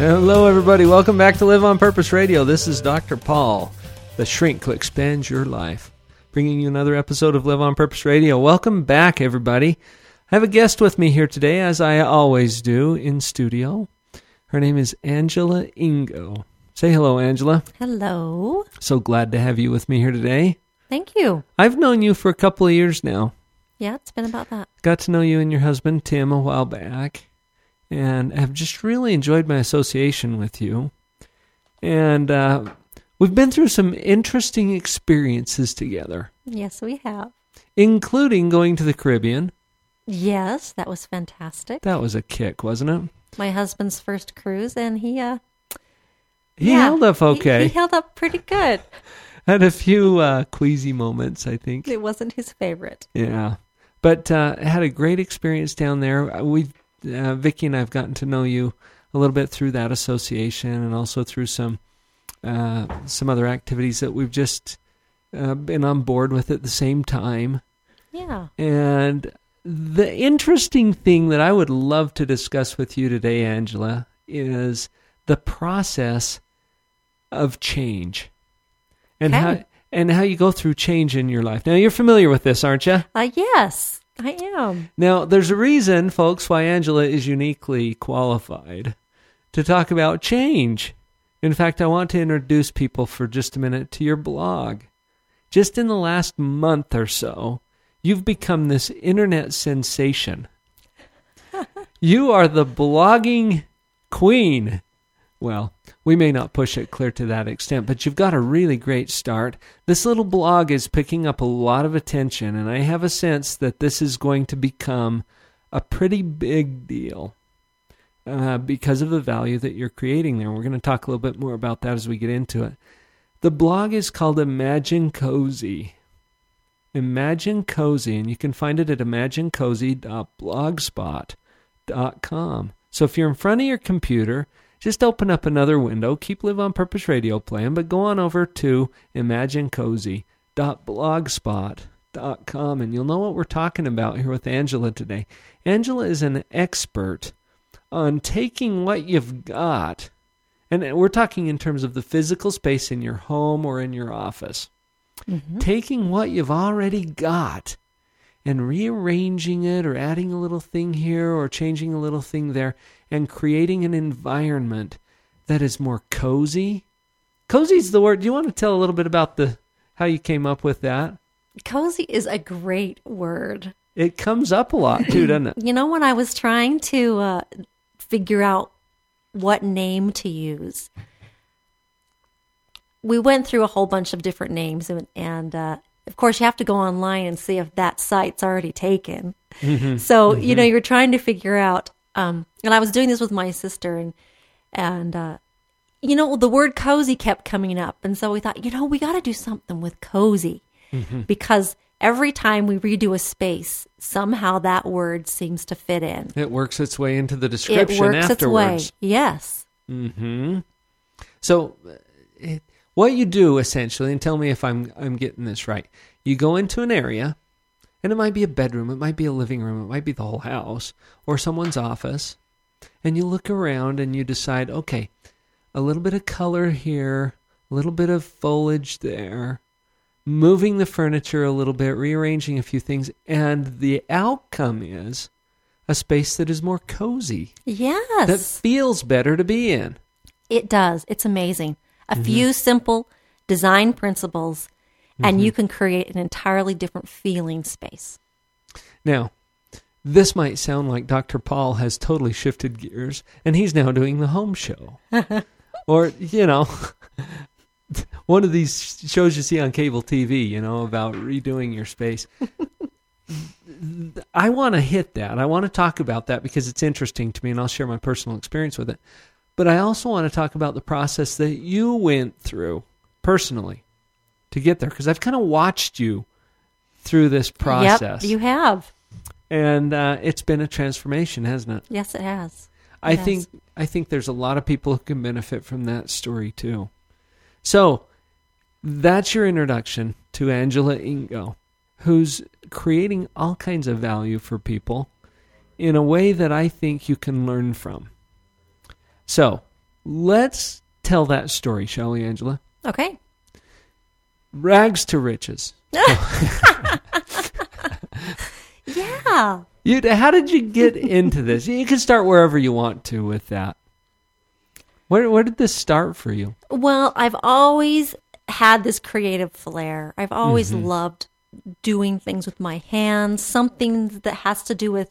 Hello, everybody. Welcome back to Live on Purpose Radio. This is Dr. Paul, the shrink who expands your life, bringing you another episode of Live on Purpose Radio. Welcome back, everybody. I have a guest with me here today, as I always do in studio. Her name is Angela Ingo. Say hello, Angela. Hello. So glad to have you with me here today. Thank you. I've known you for a couple of years now. Yeah, it's been about that. Got to know you and your husband, Tim, a while back and have just really enjoyed my association with you. And uh, we've been through some interesting experiences together, Yes, we have. including going to the Caribbean. Yes, that was fantastic. That was a kick, wasn't it? My husband's first cruise, and he uh, He yeah, held up okay. He, held up pretty good. Had a few uh, queasy moments, I think. It wasn't his favorite. Yeah, but uh, had a great experience down there. We, uh, Vicki and I've gotten to know you a little bit through that association, and also through some uh, some other activities that we've just uh, been on board with at the same time. Yeah. And the interesting thing that I would love to discuss with you today, Angela, is the process of change and Okay. how and how you go through change in your life. Now you're familiar with this, aren't you? Uh, yes, I am. Now, there's a reason, folks, why Angela is uniquely qualified to talk about change. In fact, I want to introduce people for just a minute to your blog. Just in the last month or so, you've become this internet sensation. you are the blogging queen. Well, we may not push it clear to that extent, but you've got a really great start. This little blog is picking up a lot of attention, and I have a sense that this is going to become a pretty big deal uh, because of the value that you're creating there. We're going to talk a little bit more about that as we get into it. The blog is called Imagine Cozy. Imagine Cozy, and you can find it at imaginecozy.blogspot.com. So if you're in front of your computer, just open up another window, keep Live on Purpose Radio playing, but go on over to imaginecozy.blogspot.com and you'll know what we're talking about here with Angela today. Angela is an expert on taking what you've got, and we're talking in terms of the physical space in your home or in your office. Mm-hmm. Taking what you've already got and rearranging it or adding a little thing here or changing a little thing there and creating an environment that is more cozy. Cozy's the word. Do you want to tell a little bit about the how you came up with that? Cozy is a great word. It comes up a lot too, doesn't it? You know, when I was trying to uh, figure out what name to use, we went through a whole bunch of different names, and, and uh, of course, you have to go online and see if that site's already taken. So you know, you're trying to figure out. Um, and I was doing this with my sister, and and uh, you know, the word cozy kept coming up, and so we thought, you know, we got to do something with cozy because every time we redo a space, somehow that word seems to fit in. It works its way into the It description works its way. afterwards. Yes. Mm-hmm. So, it, what you do essentially, and tell me if I'm I'm getting this right. You go into an area, and it might be a bedroom, it might be a living room, it might be the whole house, or someone's office, and you look around and you decide, okay, a little bit of color here, a little bit of foliage there, moving the furniture a little bit, rearranging a few things, and the outcome is a space that is more cozy, Yes. that feels better to be in. It does. It's amazing. A Mm-hmm. few simple design principles, and you mm-hmm. can create an entirely different feeling space. Now, this might sound like Dr. Paul has totally shifted gears and he's now doing the home show. or, you know, one of these shows you see on cable TV, you know, about redoing your space. I want to hit that. I want to talk about that because it's interesting to me and I'll share my personal experience with it. But I also want to talk about the process that you went through personally to get there because I've kind of watched you through this process. Yep, you have. And uh, it's been a transformation, hasn't it? Yes, it has. I Yes. think I think there's a lot of people who can benefit from that story too. So that's your introduction to Angela Ingo, who's creating all kinds of value for people in a way that I think you can learn from. So let's tell that story, shall we, Angela? Okay. Rags to riches. Yeah. You, how did you get into this? You can start wherever you want to with that. Where where did this start for you? Well, I've always had this creative flair. I've always mm-hmm. loved doing things with my hands, something that has to do with,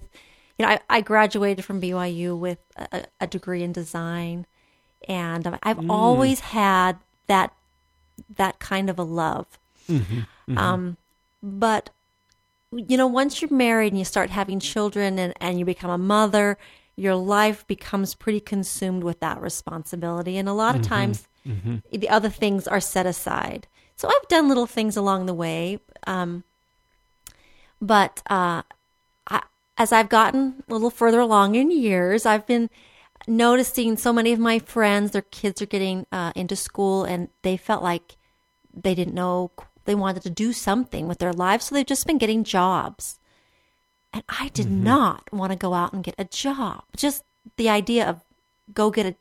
you know, I, I graduated from BYU with a, a degree in design, and I've mm. always had that that kind of a love. Um, but you know, once you're married and you start having children and, and you become a mother, your life becomes pretty consumed with that responsibility. And a lot of times, the other things are set aside. So I've done little things along the way. Um, but uh, I, as I've gotten a little further along in years, I've been noticing so many of my friends, their kids are getting uh, into school and they felt like they didn't know they wanted to do something with their lives. So they've just been getting jobs. And I did not want to go out and get a job. Just the idea of go get a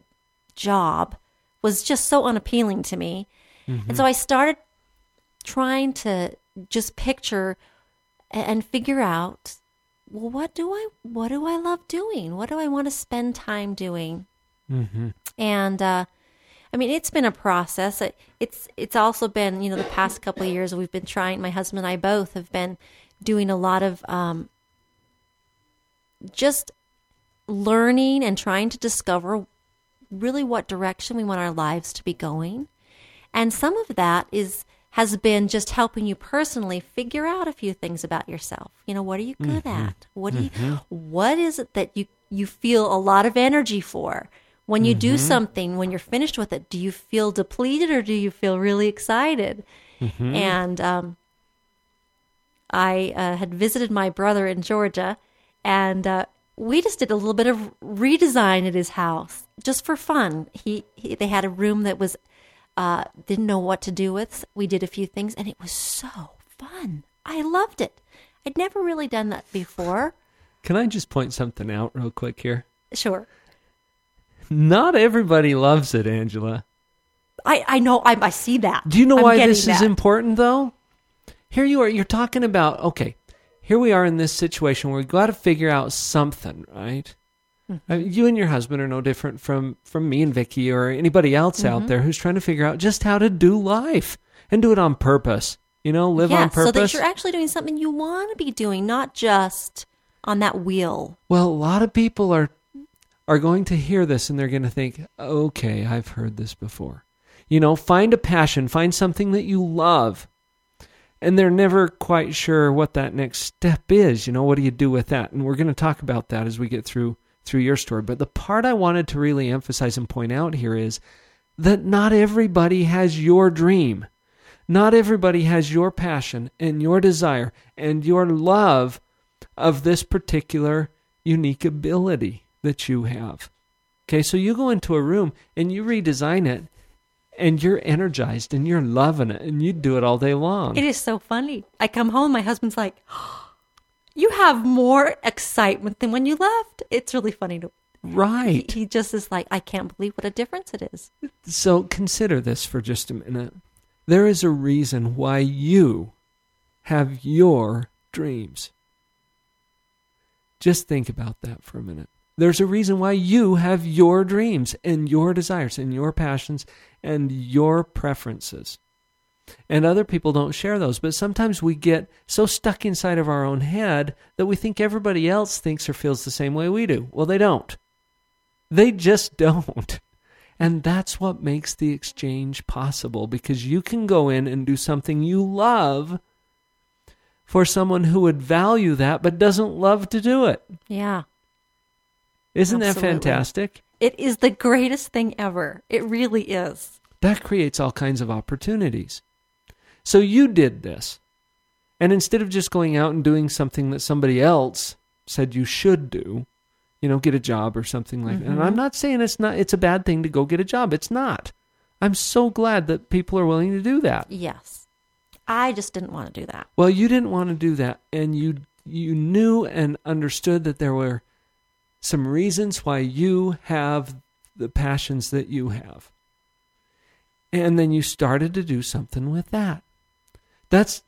job was just so unappealing to me. And so I started trying to just picture and figure out well what do I what do I love doing? What do I want to spend time doing? And uh I mean, it's been a process. It- It's it's also been, you know, the past couple of years we've been trying. My husband and I both have been doing a lot of um, just learning and trying to discover really what direction we want our lives to be going. And some of that is has been just helping you personally figure out a few things about yourself. You know, what are you good at? What do you what is it that you you feel a lot of energy for? When you do something, when you're finished with it, do you feel depleted or do you feel really excited? And um, I uh, had visited my brother in Georgia, and uh, we just did a little bit of redesign at his house just for fun. He, he they had a room that was uh, didn't know what to do with. We did a few things, and it was so fun. I loved it. I'd never really done that before. Can I just point something out real quick here? Sure, Not everybody loves it, Angela. I I know I, I see that. Do you know I'm why this is important, though? Here you are. You're talking about, okay, here we are in this situation where we've got to figure out something, right? Uh, you and your husband are no different from, from me and Vicki or anybody else Mm-hmm. out there who's trying to figure out just how to do life and do it on purpose. You know, live yeah, on purpose. so that you're actually doing something you want to be doing, not just on that wheel. Well, a lot of people are are going to hear this and they're going to think, "Okay, I've heard this before." You know, find a passion, find something that you love. And they're never quite sure what that next step is. You know, what do you do with that? And we're going to talk about that as we get through through your story. But the part I wanted to really emphasize and point out here is that not everybody has your dream. Not everybody has your passion and your desire and your love of this particular unique ability that you have. Okay, so you go into a room and you redesign it and you're energized and you're loving it and you do it all day long. It is so funny. I come home, my husband's like, "You have more excitement than when you left." It's really funny to. He, right. he just is like, "I can't believe what a difference it is." So consider this for just a minute. There is a reason why you have your dreams. Just think about that for a minute. There's a reason why you have your dreams and your desires and your passions and your preferences. And other people don't share those, but sometimes we get so stuck inside of our own head that we think everybody else thinks or feels the same way we do. Well, they don't. They just don't. And that's what makes the exchange possible because you can go in and do something you love for someone who would value that but doesn't love to do it. Yeah. Isn't that fantastic? It is the greatest thing ever. It really is. That creates all kinds of opportunities. So you did this. And instead of just going out and doing something that somebody else said you should do, you know, get a job or something like that. And I'm mm-hmm. not saying it's not it's a bad thing to go get a job. It's not. I'm so glad that people are willing to do that. Yes. I just didn't want to do that. Well, you didn't want to do that and you you knew and understood that there were some reasons why you have the passions that you have. And then you started to do something with that. That's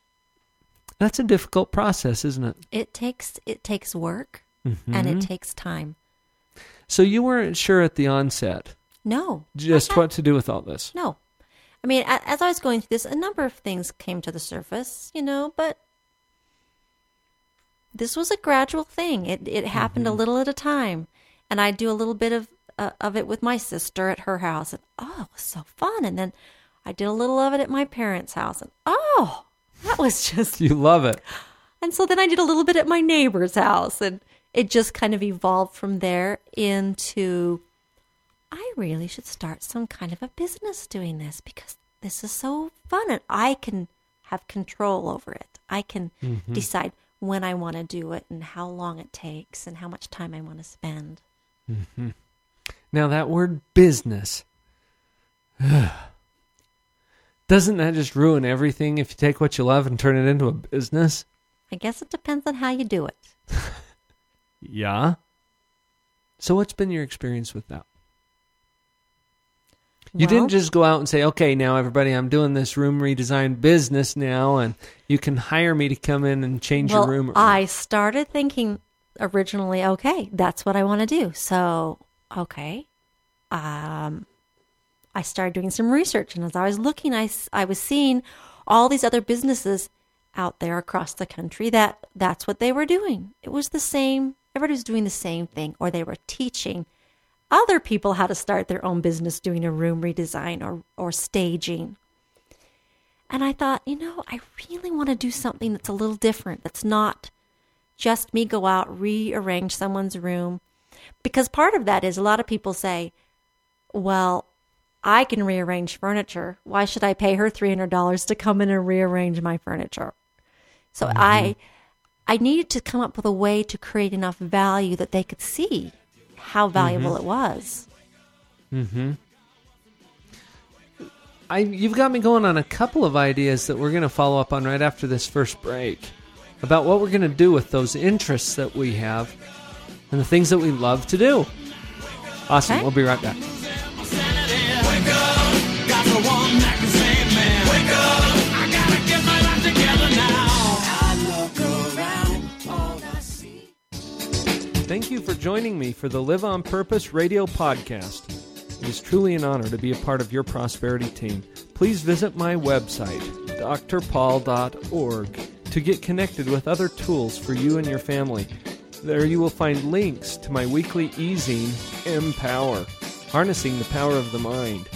that's a difficult process, isn't it? It takes it takes work Mm-hmm. and it takes time. So you weren't sure at the onset No. just what to do with all this. No. I mean, as I was going through this, a number of things came to the surface, you know, but this was a gradual thing. It it happened a little at a time, and I'd do a little bit of uh, of it with my sister at her house, and oh, it was so fun. And then I did a little of it at my parents' house, and oh, that was just. You love it. And so then I did a little bit at my neighbor's house, and it just kind of evolved from there into I really should start some kind of a business doing this because this is so fun and I can have control over it. I can mm-hmm. decide when I want to do it and how long it takes and how much time I want to spend. Mm-hmm. Now that word business. Doesn't that just ruin everything if you take what you love and turn it into a business? I guess it depends on how you do it. Yeah. So what's been your experience with that? You Well- didn't just go out and say, "Okay, now everybody, I'm doing this room redesign business now and you can hire me to come in and change well, your room." I started thinking originally, okay, that's what I want to do. So, okay, um, I started doing some research, and as I was looking, I, I was seeing all these other businesses out there across the country that that's what they were doing. It was the same. Everybody was doing the same thing, or they were teaching other people how to start their own business doing a room redesign or or staging. And I thought, you know, I really want to do something that's a little different. That's not just me go out, rearrange someone's room. Because part of that is a lot of people say, well, I can rearrange furniture. Why should I pay her $300 to come in and rearrange my furniture? So I I needed to come up with a way to create enough value that they could see how valuable it was. Mhm. I you've got me going on a couple of ideas that we're going to follow up on right after this first break about what we're going to do with those interests that we have and the things that we love to do. Awesome. Okay. We'll be right back. Thank you for joining me for the Live on Purpose radio podcast. It is truly an honor to be a part of your prosperity team. Please visit my website, drpaul.org, to get connected with other tools for you and your family. There you will find links to my weekly e-zine, Empower, Harnessing the Power of the Mind,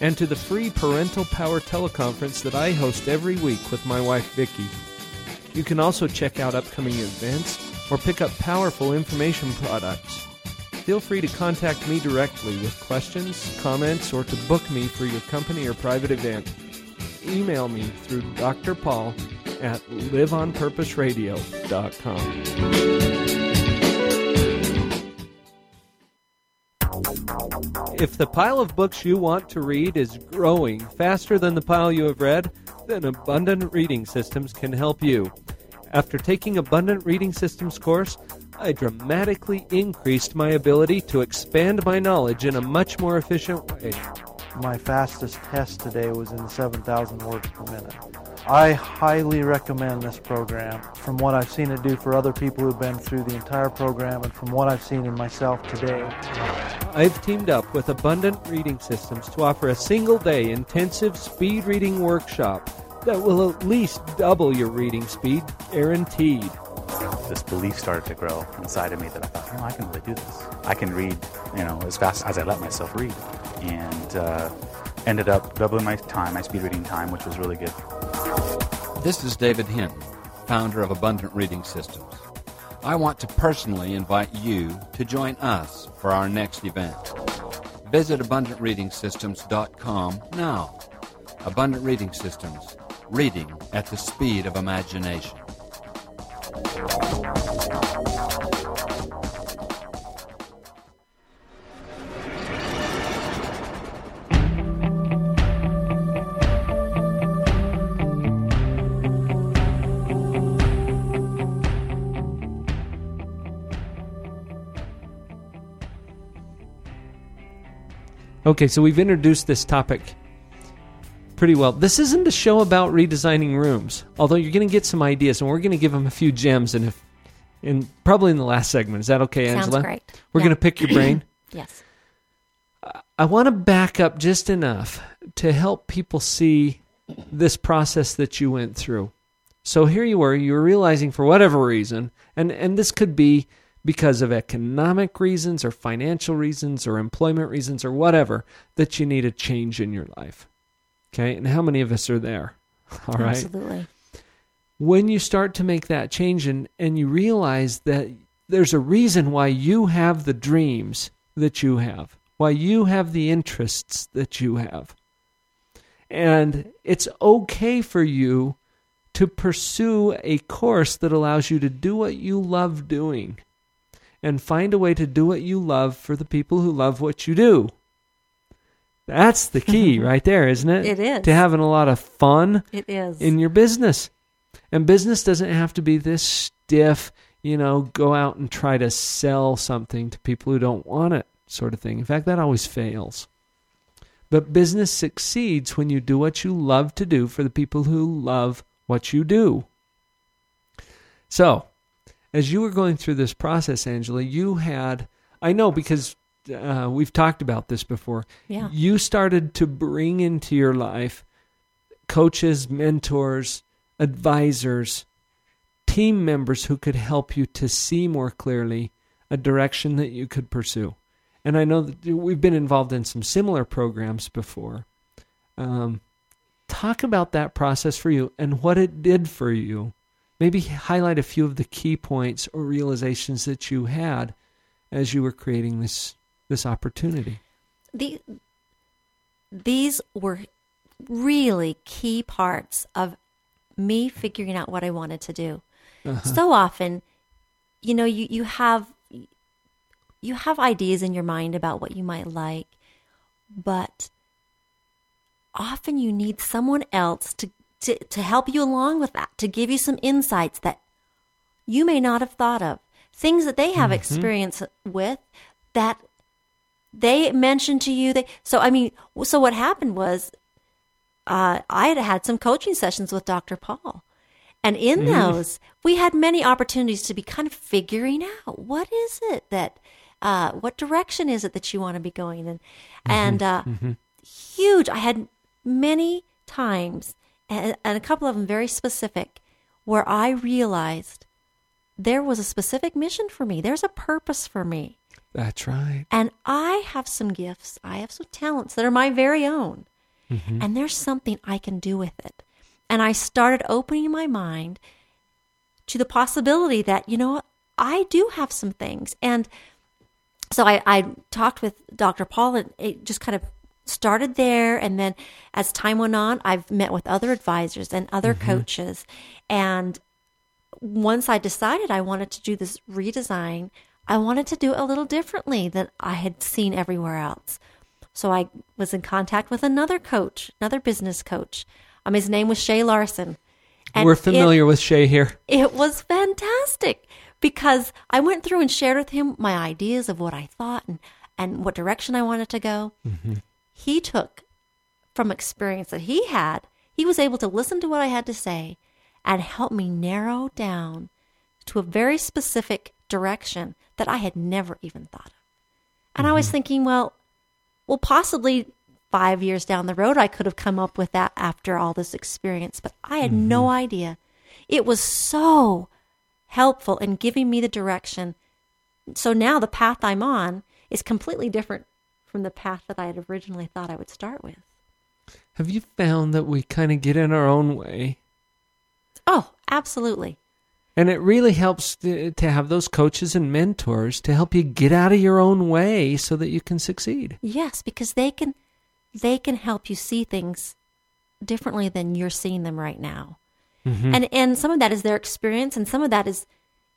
and to the free Parental Power teleconference that I host every week with my wife Vicki. You can also check out upcoming events or pick up powerful information products. Feel free to contact me directly with questions, comments, or to book me for your company or private event. Email me through Dr. Paul at liveonpurposeradio.com. If the pile of books you want to read is growing faster than the pile you have read, then Abundant Reading Systems can help you. After taking Abundant Reading Systems course, I dramatically increased my ability to expand my knowledge in a much more efficient way. My fastest test today was in 7,000 words per minute. I highly recommend this program from what I've seen it do for other people who've been through the entire program and from what I've seen in myself today. I've teamed up with Abundant Reading Systems to offer a single day intensive speed reading workshop that will at least double your reading speed, guaranteed. this belief started to grow inside of me that I thought, you know, I can really do this. I can read, you know, as fast as I let myself read. and uh, ended up doubling my time, my speed reading time, which was really good. This is David Hinton, founder of Abundant Reading Systems. I want to personally invite you to join us for our next event. Visit abundantreadingsystems.com now. Abundant Reading Systems, reading at the speed of imagination. Okay, so we've introduced this topic pretty well. This isn't a show about redesigning rooms, although you're going to get some ideas, and we're going to give them a few gems, and if, in probably in the last segment. Is that okay, Sounds Angela? great. We're Yeah. going to pick your brain. Yes. I want to back up just enough to help people see this process that you went through. So here you were, you were realizing for whatever reason, and, and this could be because of economic reasons or financial reasons or employment reasons or whatever, that you need a change in your life. Okay, and how many of us are there? All right Absolutely. when you start to make that change and, and you realize that there's a reason why you have the dreams that you have, why you have the interests that you have. And it's okay for you to pursue a course that allows you to do what you love doing and find a way to do what you love for the people who love what you do. That's the key mm-hmm. right there, isn't it? It is. To having a lot of fun It is. in your business. And business doesn't have to be this stiff, you know, go out and try to sell something to people who don't want it sort of thing. In fact, that always fails. But business succeeds when you do what you love to do for the people who love what you do. So, as you were going through this process, Angela, you had, I know because uh, we've talked about this before, Yeah. you started to bring into your life coaches, mentors, advisors, team members who could help you to see more clearly a direction that you could pursue. And I know that we've been involved in some similar programs before. Um, talk about that process for you and what it did for you. Maybe highlight a few of the key points or realizations that you had as you were creating this this opportunity. the, these were really key parts of me figuring out what I wanted to do. Uh-huh. So often, you know, you, you have you have ideas in your mind about what you might like, but often you need someone else to, to, to help you along with that, to give you some insights that you may not have thought of. Things that they have mm-hmm. experience with that they mentioned to you. They so I mean, so what happened was, uh, I had had some coaching sessions with Dr. Paul, and in those we had many opportunities to be kind of figuring out what is it that, uh, what direction is it that you want to be going in, and uh, huge. I had many times, and, and a couple of them very specific, where I realized there was a specific mission for me. There's a purpose for me. That's right. And I have some gifts, I have some talents that are my very own. Mm-hmm. And there's something I can do with it. And I started opening my mind to the possibility that, you know I do have some things. And so I, I talked with Dr. Paul, and it just kind of started there. And then as time went on, I've met with other advisors and other mm-hmm. coaches. And once I decided I wanted to do this redesign, I wanted to do it a little differently than I had seen everywhere else. So I was in contact with another coach, another business coach. Um, his name was Shay Larson. And We're it- familiar with Shay here. it was fantastic because I went through and shared with him my ideas of what I thought and, and what direction I wanted to go. He took from experience that he had, he was able to listen to what I had to say and help me narrow down to a very specific direction that I had never even thought of. And I was mm-hmm. thinking, well, well, possibly five years down the road, I could have come up with that after all this experience, but I had no mm-hmm. idea. It was so helpful in giving me the direction. So now the path I'm on is completely different from the path that I had originally thought I would start with. Have you found that we kind of get in our own way? Oh, absolutely. And it really helps to, to have those coaches and mentors to help you get out of your own way so that you can succeed. Yes, because they can they can help you see things differently than you're seeing them right now. And and some of that is their experience and some of that is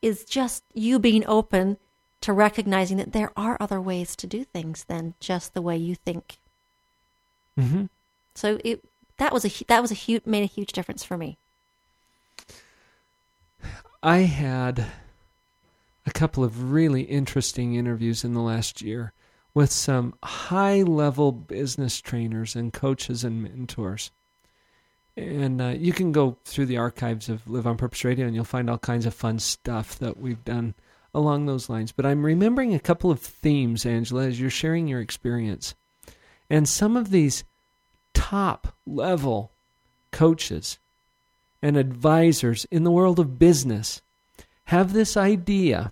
is just you being open to recognizing that there are other ways to do things than just the way you think. Mhm. So it that was a that was a huge made a huge difference for me. I had a couple of really interesting interviews in the last year with some high level business trainers and coaches and mentors. And uh, you can go through the archives of Live on Purpose Radio and you'll find all kinds of fun stuff that we've done along those lines. But I'm remembering a couple of themes, Angela, as you're sharing your experience. And some of these top level coaches and advisors in the world of business have this idea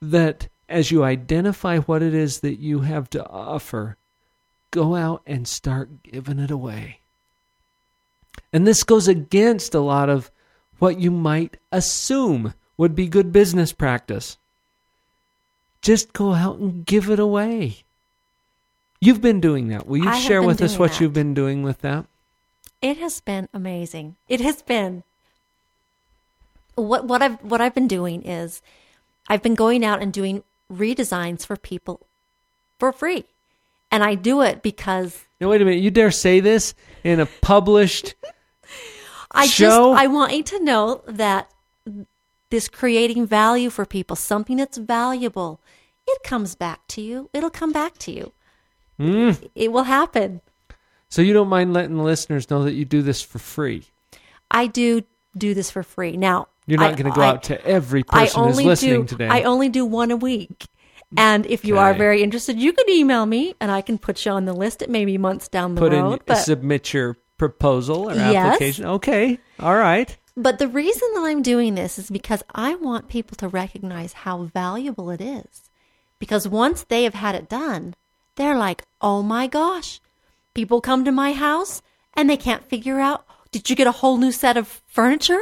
that as you identify what it is that you have to offer, go out and start giving it away. And this goes against a lot of what you might assume would be good business practice. Just go out and give it away. You've been doing that. Will you I share with us what that. you've been doing with that? It has been amazing. It has been what what I've what I've been doing is I've been going out and doing redesigns for people for free. And I do it because Now, wait a minute. You dare say this in a published I Show? just I want you to know that this creating value for people, something that's valuable, it comes back to you. It'll come back to you. Mm. It will happen. So you don't mind letting the listeners know that you do this for free. I do do this for free. Now You're not going to go I- out to every person who's listening do, today. I only do one a week. And if you are very interested, you can email me and I can put you on the list. It may be months down the Put road. in, but, submit your proposal or Yes. application. Okay, all right. but the reason that I'm doing this is because I want people to recognize how valuable it is. Because once they have had it done, they're like, oh my gosh. People come to my house and they can't figure out, did you get a whole new set of furniture?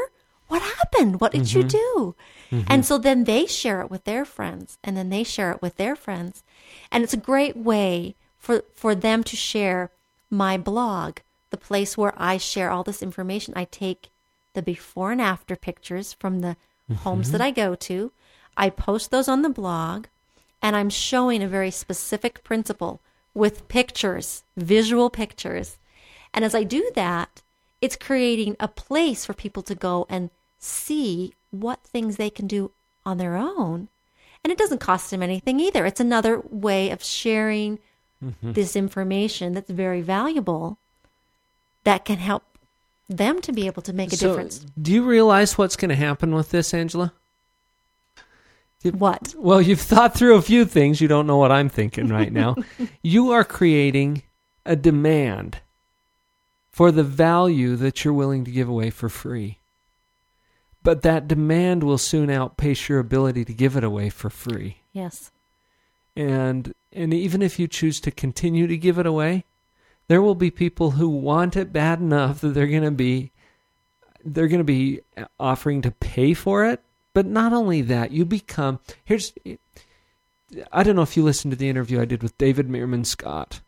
What happened? What did you mm-hmm. do? Mm-hmm. And so then they share it with their friends and then they share it with their friends. And it's a great way for, for them to share my blog, the place where I share all this information. I take the before and after pictures from the homes that mm-hmm. I go to. I post those on the blog and I'm showing a very specific principle with pictures, visual pictures. And as I do that, it's creating a place for people to go and see what things they can do on their own. And it doesn't cost them anything either. It's another way of sharing mm-hmm. this information that's very valuable that can help them to be able to make a so, difference. do you realize what's going to happen with this, Angela? What? Well, you've thought through a few things. You don't know what I'm thinking right now. you are creating a demand for the value that you're willing to give away for free. But that demand will soon outpace your ability to give it away for free. Yes. and and even if you choose to continue to give it away there will be people who want it bad enough that they're going to be they're going to be offering to pay for it but not only that you become here's i don't know if you listened to the interview i did with david meerman scott.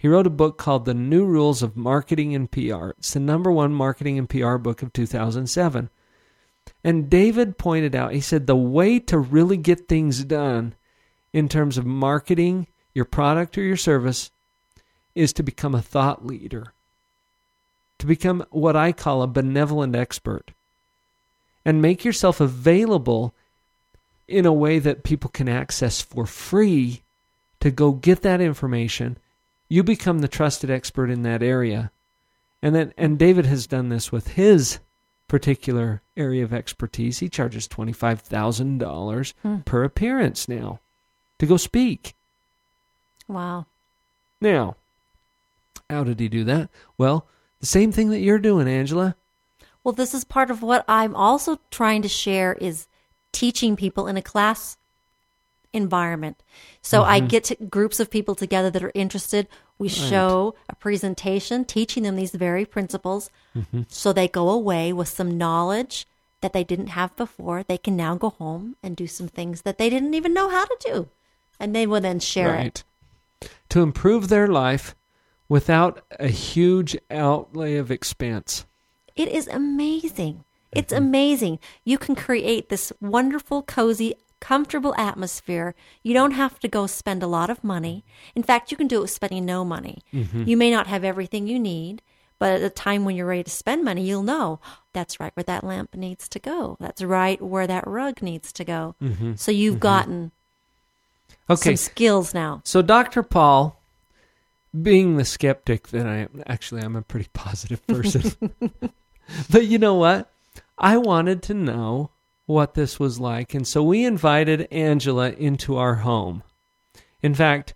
He wrote a book called the new rules of marketing and pr it's the number one marketing and pr book of 2007 and david pointed out he said the way to really get things done in terms of marketing your product or your service is to become a thought leader, to become what I call a benevolent expert, and make yourself available in a way that people can access for free to go get that information. You become the trusted expert in that area. And then and David has done this with his particular area of expertise. He charges $25,000 hmm. per appearance now to go speak. Wow. Now, how did he do that? Well, the same thing that you're doing, Angela. Well, this is part of what I'm also trying to share is teaching people in a class environment. So I mm-hmm. get to groups of people together that are interested. We show a presentation teaching them these very principles mm-hmm. so they go away with some knowledge that they didn't have before. They can now go home and do some things that they didn't even know how to do. And they will then share it. To improve their life without a huge outlay of expense. It is amazing. It's mm-hmm. amazing. You can create this wonderful, cozy, comfortable atmosphere. You don't have to go spend a lot of money. In fact, you can do it with spending no money. Mm-hmm. You may not have everything you need, but at the time when you're ready to spend money, you'll know that's right where that lamp needs to go. That's right where that rug needs to go. Mm-hmm. So you've gotten Okay. some skills now. So Dr. Paul, being the skeptic that I am, actually I'm a pretty positive person. but you know what? I wanted to know what this was like, and so we invited Angela into our home. In fact,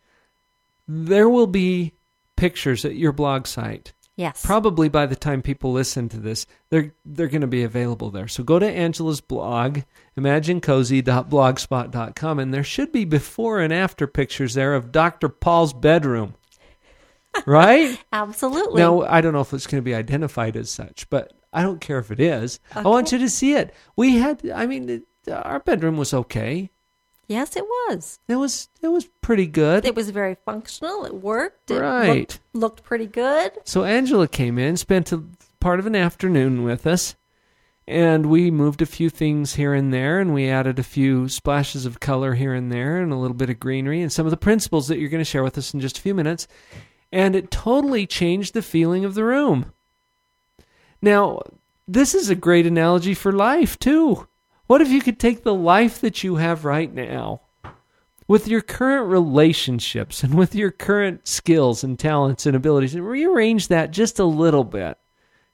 there will be pictures at your blog site. Yes. Probably by the time people listen to this, they're they're going to be available there. So go to Angela's blog, imaginecozy.blogspot.com, and there should be before and after pictures there of Dr. Paul's bedroom. Right? Absolutely. now, I don't know if it's going to be identified as such, but I don't care if it is. I want you to see it. We had, I mean, it, our bedroom was okay. yes, it was. It was it was pretty good. It was very functional. It worked. It Right. looked, looked pretty good. So Angela came in, spent a part of an afternoon with us, and we moved a few things here and there, and we added a few splashes of color here and there, and a little bit of greenery, and some of the principles that you're going to share with us in just a few minutes. And it totally changed the feeling of the room. Now, this is a great analogy for life, too. What if you could take the life that you have right now? with your current relationships and with your current skills and talents and abilities and rearrange that just a little bit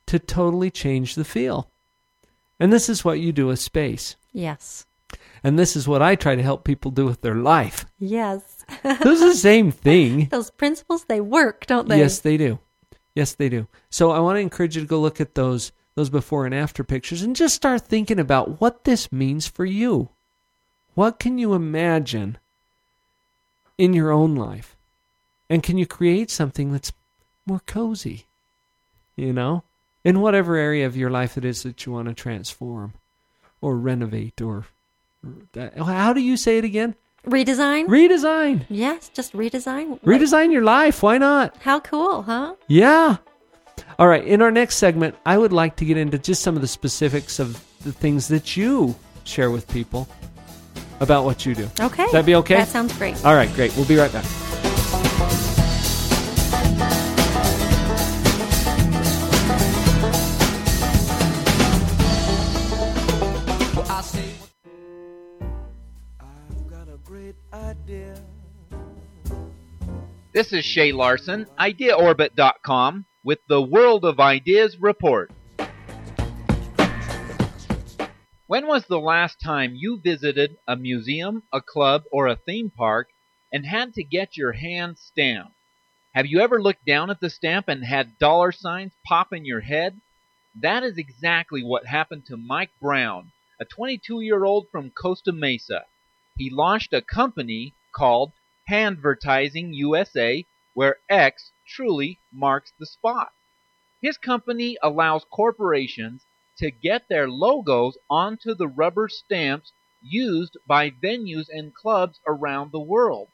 to totally change the feel. And this is what you do with space. Yes. And this is what I try to help people do with their life. Yes. Those are the same thing. Those principles, they work, don't they? Yes, they do. Yes, they do. So I want to encourage you to go look at those those before and after pictures and just start thinking about what this means for you. What can you imagine in your own life? And can you create something that's more cozy? You know? In whatever area of your life it is that you want to transform or renovate or uh, how do you say it again? Redesign? Redesign. yes, just redesign. Redesign your life. Why not? How cool, huh? Yeah. All right. In our next segment, I would like to get into just some of the specifics of the things that you share with people about what you do. Okay. That'd be okay? That sounds great. All right. Great. We'll be right back. This is Shay Larson, IdeaOrbit.com, with the World of Ideas report. When was the last time you visited a museum, a club, or a theme park and had to get your hand stamped? Have you ever looked down at the stamp and had dollar signs pop in your head? That is exactly what happened to Mike Brown, a 22 year old from Costa Mesa. He launched a company called Handvertising USA, where X truly marks the spot. His company allows corporations to get their logos onto the rubber stamps used by venues and clubs around the world.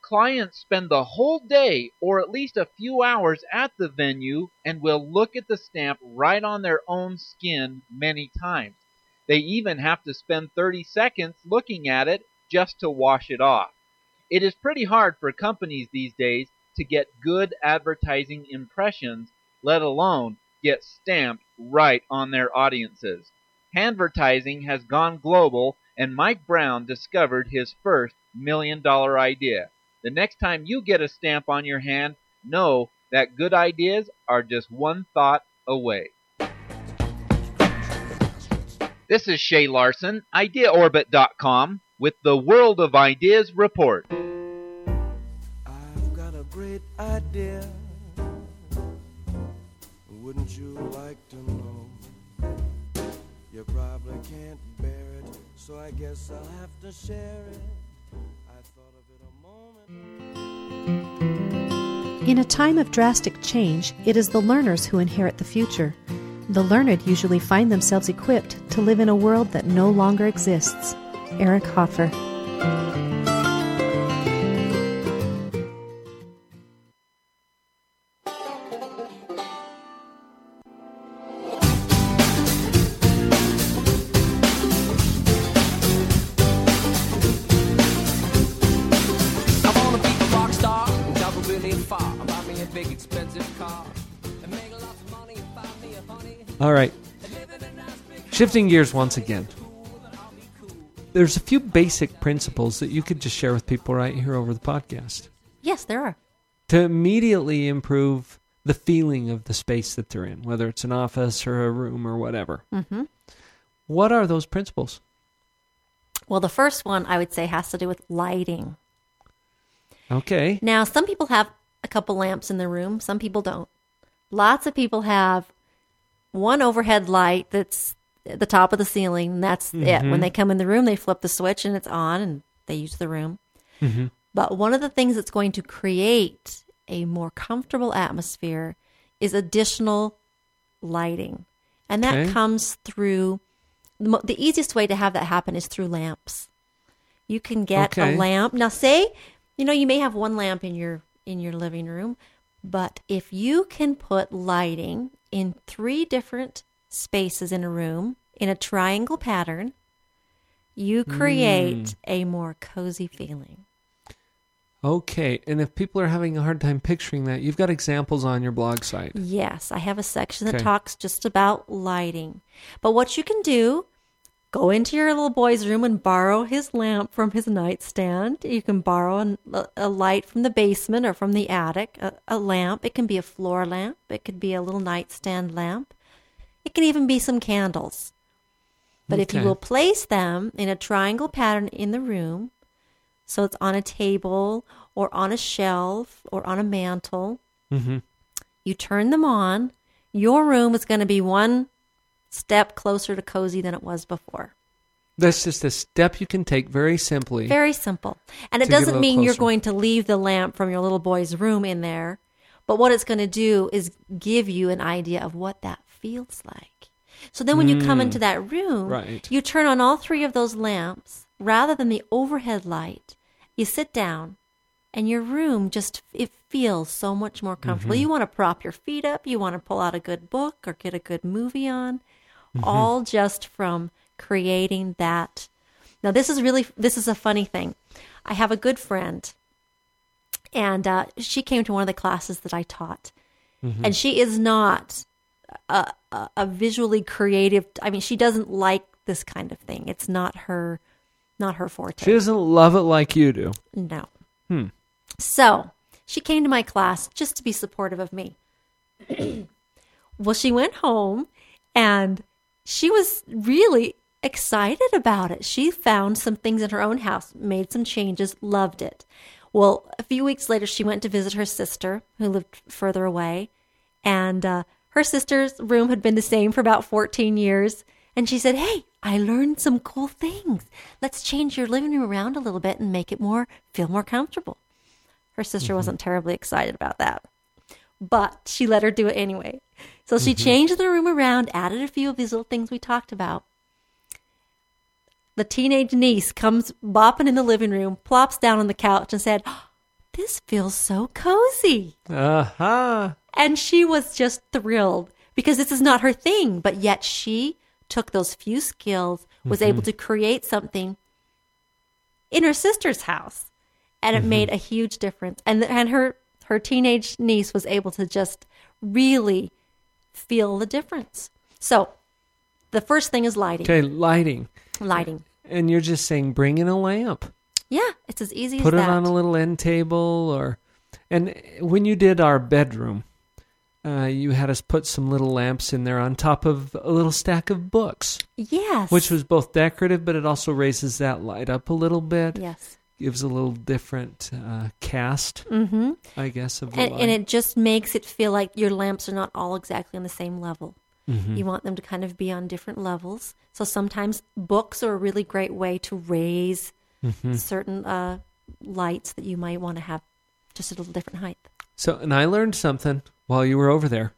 Clients spend the whole day or at least a few hours at the venue and will look at the stamp right on their own skin many times. They even have to spend 30 seconds looking at it just to wash it off. It is pretty hard for companies these days to get good advertising impressions, let alone get stamped right on their audiences. Handvertising has gone global, and Mike Brown discovered his first million dollar idea. The next time you get a stamp on your hand, know that good ideas are just one thought away. This is Shay Larson, IdeaOrbit.com, with the World of Ideas report. I've got a great idea. Wouldn't you like to know? You probably can't bear it, so I guess I'll have to share it. I thought of it a moment. In a time of drastic change, it is the learners who inherit the future. The learned usually find themselves equipped to live in a world that no longer exists. Eric Hoffer. I wanna be a rock star and travel really far. Buy me a big expensive car and make lots of money and find me a honey. All right. Shifting gears once again. There's a few basic principles that you could just share with people right here over the podcast Yes, there are. to immediately improve the feeling of the space that they're in, whether it's an office or a room or whatever. hmm What are those principles? Well, the first one I would say has to do with lighting. Okay. Now, some people have a couple lamps in their room, some people don't. Lots of people have one overhead light that's at the top of the ceiling, and that's it. When mm-hmm. they come in the room, they flip the switch and it's on and they use the room. Mm-hmm. But one of the things that's going to create a more comfortable atmosphere is additional lighting. And that Okay. comes through the, the easiest way to have that happen is through lamps. You can get Okay. a lamp. Now say, you know, you may have one lamp in your in your living room, but if you can put lighting in three different spaces in a room in a triangle pattern, you create hmm. a more cozy feeling. Okay. And if people are having a hard time picturing that, you've got examples on your blog site. Yes, I have a section that Okay. talks just about lighting. But what you can do, go into your little boy's room and borrow his lamp from his nightstand. You can borrow an, a, a light from the basement or from the attic, a, a lamp. It can be a floor lamp, it could be a little nightstand lamp. It can even be some candles. But if you will place them in a triangle pattern in the room, so it's on a table or on a shelf or on a mantle, Mm-hmm. you turn them on, your room is going to be one step closer to cozy than it was before. That's just a step you can take very simply. Very simple. And it To get a doesn't mean you're going to leave the lamp from your little boy's room in there, but what it's going to do is give you an idea of what that feels like. So then when you come into that room. Right. you turn on all three of those lamps rather than the overhead light. You sit down and your room just it feels so much more comfortable. Mm-hmm. You want to prop your feet up, you want to pull out a good book or get a good movie on, Mm-hmm. all just from creating that. Now this is really this is a funny thing. I have a good friend and uh, she came to one of the classes that I taught. Mm-hmm. And she is not a, a, visually creative. I mean, she doesn't like this kind of thing. It's not her, not her forte. She doesn't love it like you do. No. Hmm. So she came to my class just to be supportive of me. well, she went home and she was really excited about it. She found some things in her own house, made some changes, loved it. Well, a few weeks later, she went to visit her sister who lived further away. And uh, her sister's room had been the same for about 14 years. And she said, Hey, I learned some cool things. Let's change your living room around a little bit and make it more, feel more comfortable. Her sister mm-hmm. wasn't terribly excited about that, but she let her do it anyway. So she mm-hmm. changed the room around, added a few of these little things we talked about. The teenage niece comes bopping in the living room, plops down on the couch, and said, This feels so cozy. Aha. And she was just thrilled because this is not her thing, but yet she took those few skills, was able mm-hmm. to create something in her sister's house. And it mm-hmm. made a huge difference. And and her her teenage niece was able to just really feel the difference. So, the first thing is lighting. Okay, lighting. Lighting. And you're just saying bring in a lamp. Yeah, it's as easy as Put it on a little end table or and when you did our bedroom, uh, you had us put some little lamps in there on top of a little stack of books, yes. which was both decorative, but it also raises that light up a little bit. yes. Gives a little different uh, cast, Mhm. I guess, of the and, light. and it just makes it feel like your lamps are not all exactly on the same level. Mm-hmm. You want them to kind of be on different levels. So sometimes books are a really great way to raise Mm-hmm. certain uh, lights that you might want to have just a little different height. So, and I learned something while you were over there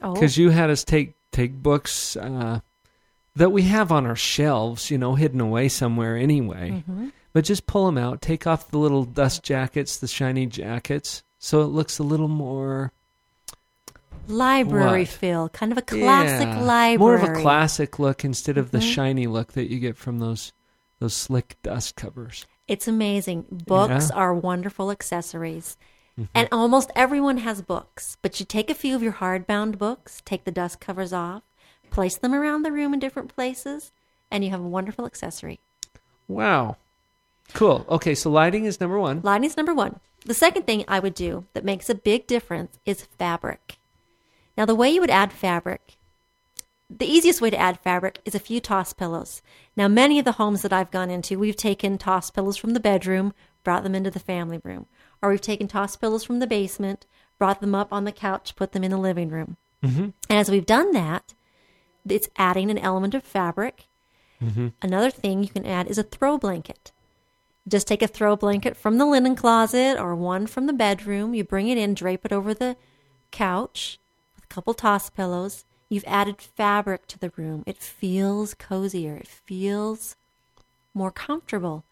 Oh, because you had us take take books uh, that we have on our shelves, you know, hidden away somewhere anyway. Mhm. But just pull them out, take off the little dust jackets, the shiny jackets, so it looks a little more library What? feel, kind of a classic Yeah, library. more of a classic look instead of the Mhm. shiny look that you get from those those slick dust covers. It's amazing. Books Yeah. are wonderful accessories. Mhm. And almost everyone has books, but you take a few of your hardbound books, take the dust covers off, place them around the room in different places, and you have a wonderful accessory. Wow, cool. Okay, so lighting is number one. Lighting is number one. The second thing I would do that makes a big difference is fabric. Now, the way you would add fabric, the easiest way to add fabric is a few toss pillows. Now, many of the homes that I've gone into, we've taken toss pillows from the bedroom, brought them into the family room, or we've taken toss pillows from the basement, brought them up on the couch, put them in the living room. Mm-hmm. And as we've done that, it's adding an element of fabric. Mm-hmm. Another thing you can add is a throw blanket. Just take a throw blanket from the linen closet or one from the bedroom. You bring it in, drape it over the couch with a couple toss pillows. You've added fabric to the room. It feels cozier. It feels more comfortable.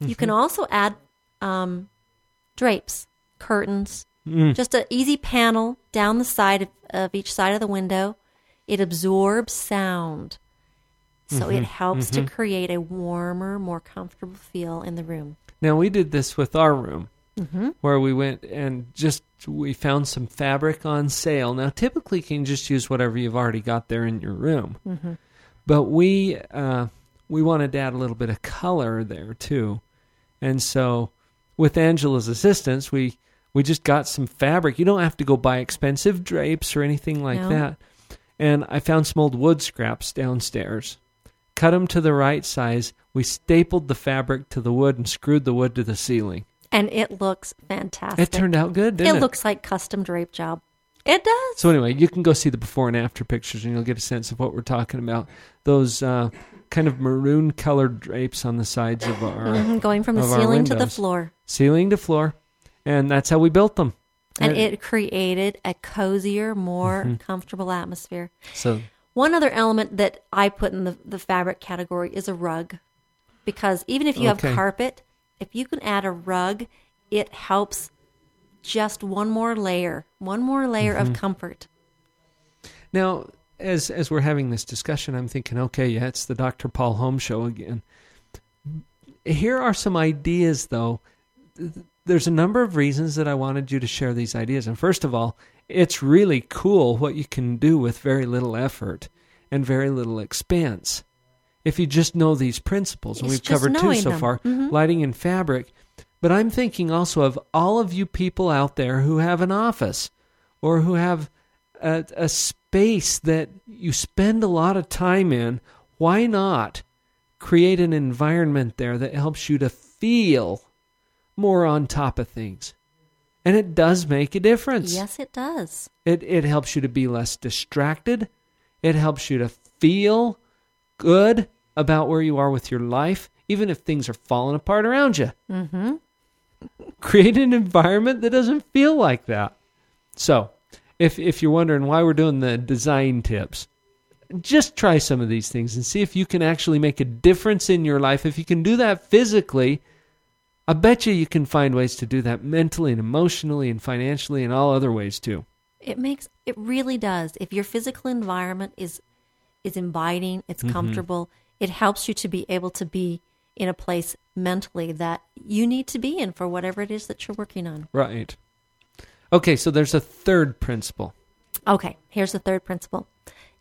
You can also add um, drapes, curtains, Mm. just an easy panel down the side of, of each side of the window. It absorbs sound. So it Mhm, helps mhm. to create a warmer, more comfortable feel in the room. Now we did this with our room, Mhm. where we went and just we found some fabric on sale. Now typically you can just use whatever you've already got there in your room, Mhm. but we uh, we wanted to add a little bit of color there too, and so with Angela's assistance, we we just got some fabric. You don't have to go buy expensive drapes or anything like No. that. And I found some old wood scraps downstairs. Cut them to the right size. We stapled the fabric to the wood and screwed the wood to the ceiling. And it looks fantastic. It turned out good, didn't it? looks like custom drape job. It does. So anyway, you can go see the before and after pictures, and you'll get a sense of what we're talking about. Those uh, kind of maroon colored drapes on the sides of our Mhm, going from the ceiling to the floor. ceiling to floor, and that's how we built them. And it created a cozier, more Mhm. comfortable atmosphere. so One other element that I put in the, the fabric category is a rug. Because even if you Okay. have carpet, if you can add a rug, it helps just one more layer, one more layer Mhm. of comfort. Now, as as we're having this discussion, I'm thinking, okay, yeah, it's the Dr. Paul Holmes show again. Here are some ideas, though. There's a number of reasons that I wanted you to share these ideas. And first of all, it's really cool what you can do with very little effort and very little expense. If you just know these principles, and It's we've covered two so them. far Mhm. lighting and fabric. But I'm thinking also of all of you people out there who have an office or who have a, a space that you spend a lot of time in. Why not create an environment there that helps you to feel more on top of things? And it does make a difference. Yes, it does. It it helps you to be less distracted. It helps you to feel good about where you are with your life, even if things are falling apart around you. Mm-hmm. Create an environment that doesn't feel like that. So, if if you're wondering why we're doing the design tips, just try some of these things and see if you can actually make a difference in your life. If you can do that physically, I bet you you can find ways to do that mentally and emotionally and financially and all other ways too. It makes it really does. If your physical environment is is inviting, it's Mhm. comfortable, it helps you to be able to be in a place mentally that you need to be in for whatever it is that you're working on. Right. Okay, so there's a third principle. Okay, here's the third principle.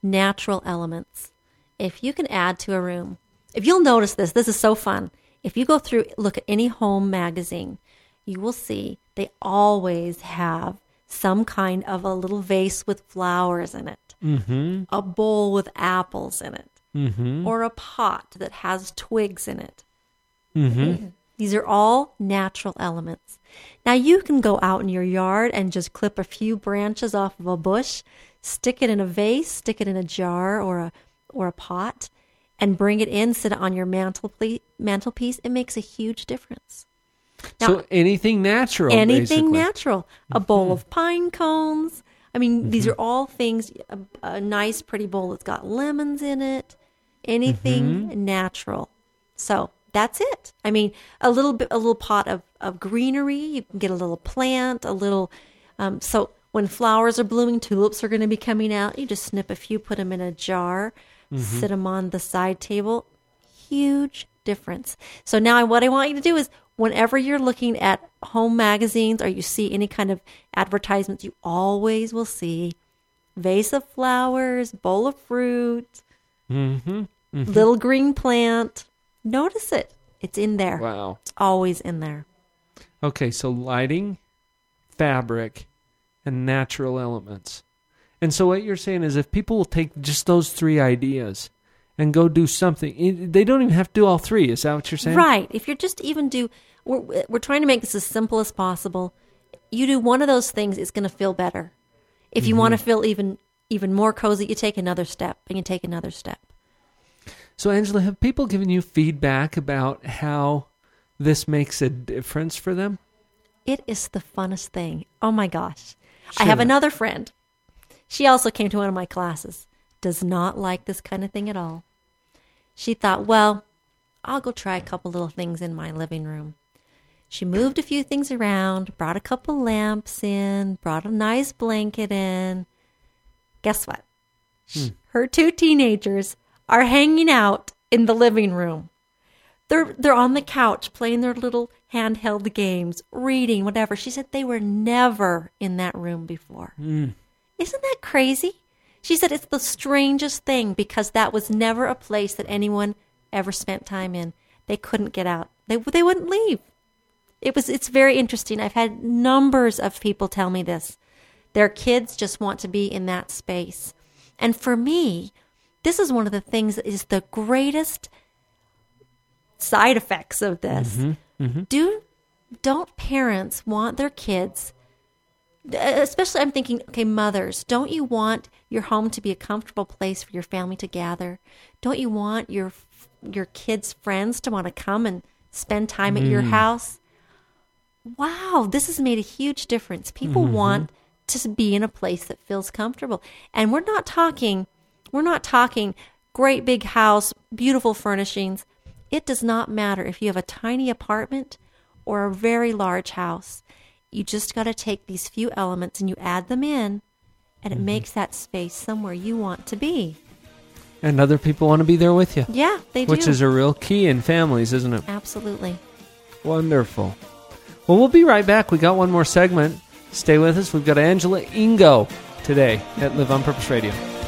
Natural elements. If you can add to a room, if you'll notice this, this is so fun. If you go through look at any home magazine, you will see they always have some kind of a little vase with flowers in it. Mm-hmm. a bowl with apples in it, Mm-hmm. or a pot that has twigs in it. Mm-hmm. These are all natural elements. Now, you can go out in your yard and just clip a few branches off of a bush, stick it in a vase, stick it in a jar or a, or a pot, and bring it in, sit it on your mantle mantelpiece. It makes a huge difference. Now, so anything natural. anything basically. natural. A bowl of pine cones. I mean, these Mm-hmm. are all things. A, a nice, pretty bowl that's got lemons in it. Anything Mm-hmm. natural. So that's it. I mean, a little bit, a little pot of of greenery. You can get a little plant, a little. Um, so when flowers are blooming, tulips are going to be coming out. You just snip a few, put them in a jar, Mm-hmm. sit them on the side table. Huge difference. So now, what I want you to do is, whenever you're looking at home magazines or you see any kind of advertisements, you always will see vase of flowers, bowl of fruit, Mm-hmm. little green plant. Notice it. It's in there. Wow. It's always in there. Okay, so lighting, fabric, and natural elements. And so what you're saying is if people will take just those three ideas and go do something, they don't even have to do all three. Is that what you're saying? Right. If you're just even do, we're, we're trying to make this as simple as possible. You do one of those things, it's going to feel better. If you want to mm-hmm. feel even even more cozy, you take another step and you take another step. So Angela, have people given you feedback about how this makes a difference for them? It is the funnest thing. Oh my gosh. I have another friend. She also came to one of my classes. Does not like this kind of thing at all. She thought, well, I'll go try a couple little things in my living room. She moved a few things around, brought a couple lamps in, brought a nice blanket in. Guess what? Hmm. Her two teenagers are hanging out in the living room. They're they're on the couch playing their little handheld games, reading, whatever. She said they were never in that room before. Hmm. Isn't that crazy? She said it's the strangest thing because that was never a place that anyone ever spent time in. They couldn't get out. They they wouldn't leave. It was it's very interesting. I've had numbers of people tell me this. Their kids just want to be in that space. And for me, this is one of the things that is the greatest side effects of this. Mm-hmm, mm-hmm. Do don't parents want their kids uh, especially I'm thinking okay mothers, don't you want your home to be a comfortable place for your family to gather? Don't you want your your kids' friends to want to come and spend time at your mm. house? Wow, this has made a huge difference. People mm-hmm. want to be in a place that feels comfortable. And we're not talking we're not talking great big house, beautiful furnishings. It does not matter if you have a tiny apartment or a very large house. You just got to take these few elements and you add them in, and it mm-hmm. makes that space somewhere you want to be. And other people want to be there with you, Yeah, they do. which is a real key in families, isn't it? Absolutely. Wonderful. Well, we'll be right back. We got one more segment. Stay with us. We've got Angela Ingo today at Live on Purpose Radio.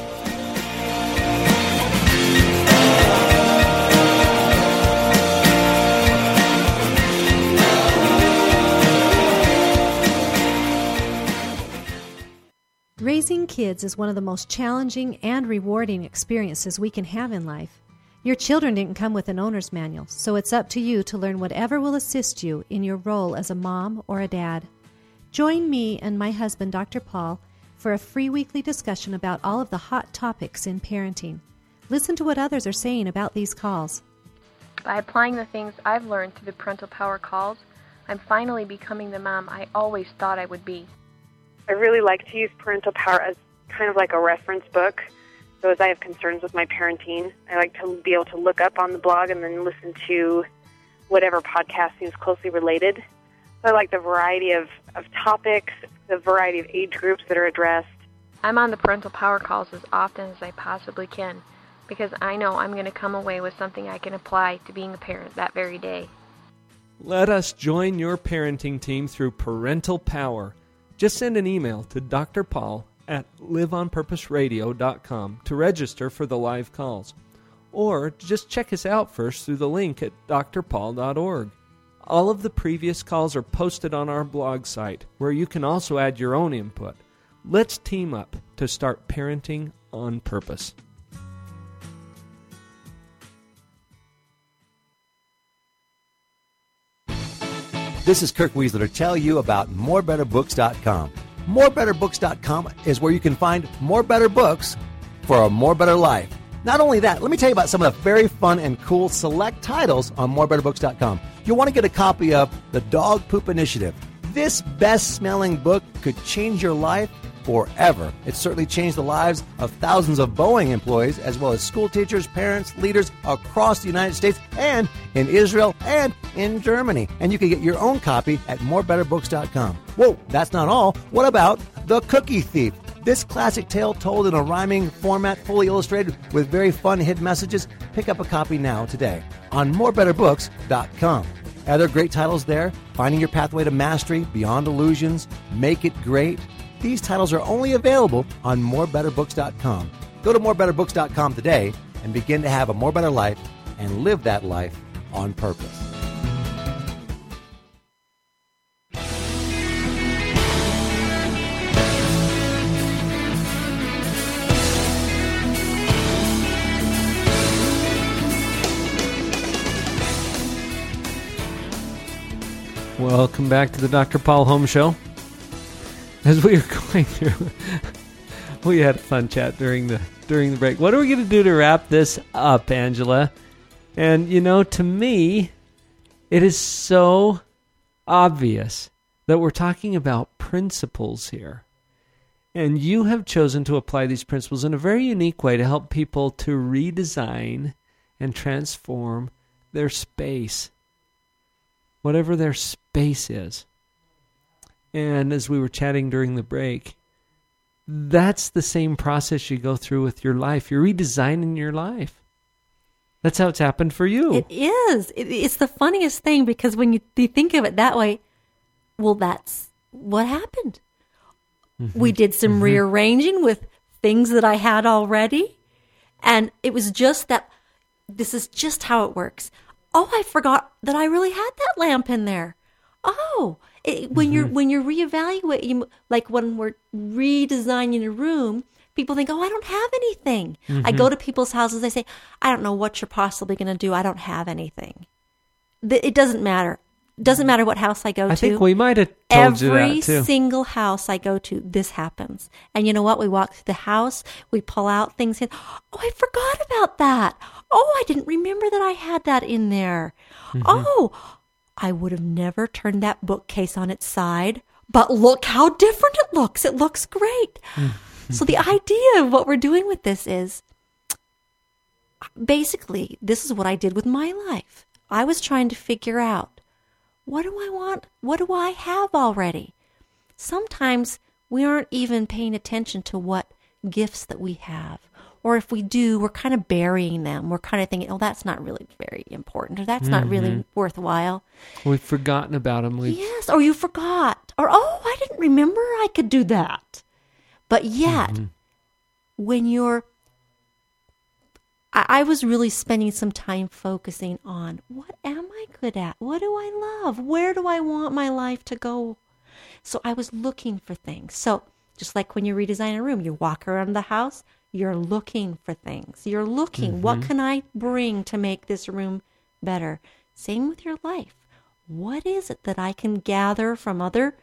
Raising kids is one of the most challenging and rewarding experiences we can have in life. Your children didn't come with an owner's manual, so it's up to you to learn whatever will assist you in your role as a mom or a dad. Join me and my husband, Dr. Paul, for a free weekly discussion about all of the hot topics in parenting. Listen to what others are saying about these calls. By applying the things I've learned through the parental power calls, I'm finally becoming the mom I always thought I would be. I really like to use parental power as kind of like a reference book. So as I have concerns with my parenting, I like to be able to look up on the blog and then listen to whatever podcast seems closely related. So I like the variety of, of topics, the variety of age groups that are addressed. I'm on the parental power calls as often as I possibly can because I know I'm going to come away with something I can apply to being a parent that very day. Let us join your parenting team through Parental Power. Just send an email to Dr. Paul at liveonpurposeradio.com to register for the live calls. Or just check us out first through the link at drpaul.org. All of the previous calls are posted on our blog site, where you can also add your own input. Let's team up to start parenting on purpose. This is Kirk Weisler to tell you about morebetterbooks.com. Morebetterbooks.com is where you can find more better books for a more better life. Not only that, let me tell you about some of the very fun and cool select titles on morebetterbooks.com. You'll want to get a copy of The Dog Poop Initiative. This best smelling book could change your life forever. It's certainly changed the lives of thousands of Boeing employees, as well as school teachers, parents, leaders across the United States and in Israel and in Germany. And you can get your own copy at morebetterbooks.com. Whoa, that's not all. What about The Cookie Thief? This classic tale told in a rhyming format, fully illustrated with very fun hidden messages. Pick up a copy now today on morebetterbooks.com. Other great titles there? Finding Your Pathway to Mastery, Beyond Illusions, Make It Great. These titles are only available on morebetterbooks.com. Go to morebetterbooks.com today and begin to have a more better life and live that life on purpose. Welcome back to the Dr. Paul Home Show. As we were going through, we had a fun chat during the during the break. What are we going to do to wrap this up, Angela? And you know, to me, it is so obvious that we're talking about principles here. And you have chosen to apply these principles in a very unique way to help people to redesign and transform their space whatever their space is. And as we were chatting during the break, that's the same process you go through with your life. You're redesigning your life. That's how it's happened for you. It is. It, it's the funniest thing because when you, you think of it that way, well, that's what happened. Mm-hmm. We did some mm-hmm. rearranging with things that I had already. And it was just that this is just how it works. Oh, I forgot that I really had that lamp in there. Oh, it, when you're when you're reevaluating, like when we're redesigning a room, people think, "Oh, I don't have anything." I go to people's houses, they say, "I don't know what you're possibly going to do. I don't have anything." It doesn't matter. Doesn't matter what house I go I to. I think we might have told you Every that too. single house I go to, this happens. And you know what? We walk through the house, we pull out things. And, oh, I forgot about that. Oh, I didn't remember that I had that in there. Mm-hmm. Oh, I would have never turned that bookcase on its side. But look how different it looks. It looks great. Mm-hmm. so the idea of what we're doing with this is basically, this is what I did with my life. I was trying to figure out what do I want? What do I have already? Sometimes we aren't even paying attention to what gifts that we have. Or if we do, we're kind of burying them. We're kind of thinking, oh, that's not really very important, or that's not really mm-hmm. worthwhile. We've forgotten about them. We've, Yes, or you forgot. Or, oh, I didn't remember I could do that. But yet, mm-hmm. when you're, I, I was really spending some time focusing on what am I good at? What do I love? Where do I want my life to go? So I was looking for things. So just like when you redesign a room, you walk around the house, you're looking for things. You're looking, what mm-hmm. can I bring to make this room better? Same with your life. What is it that I can gather from other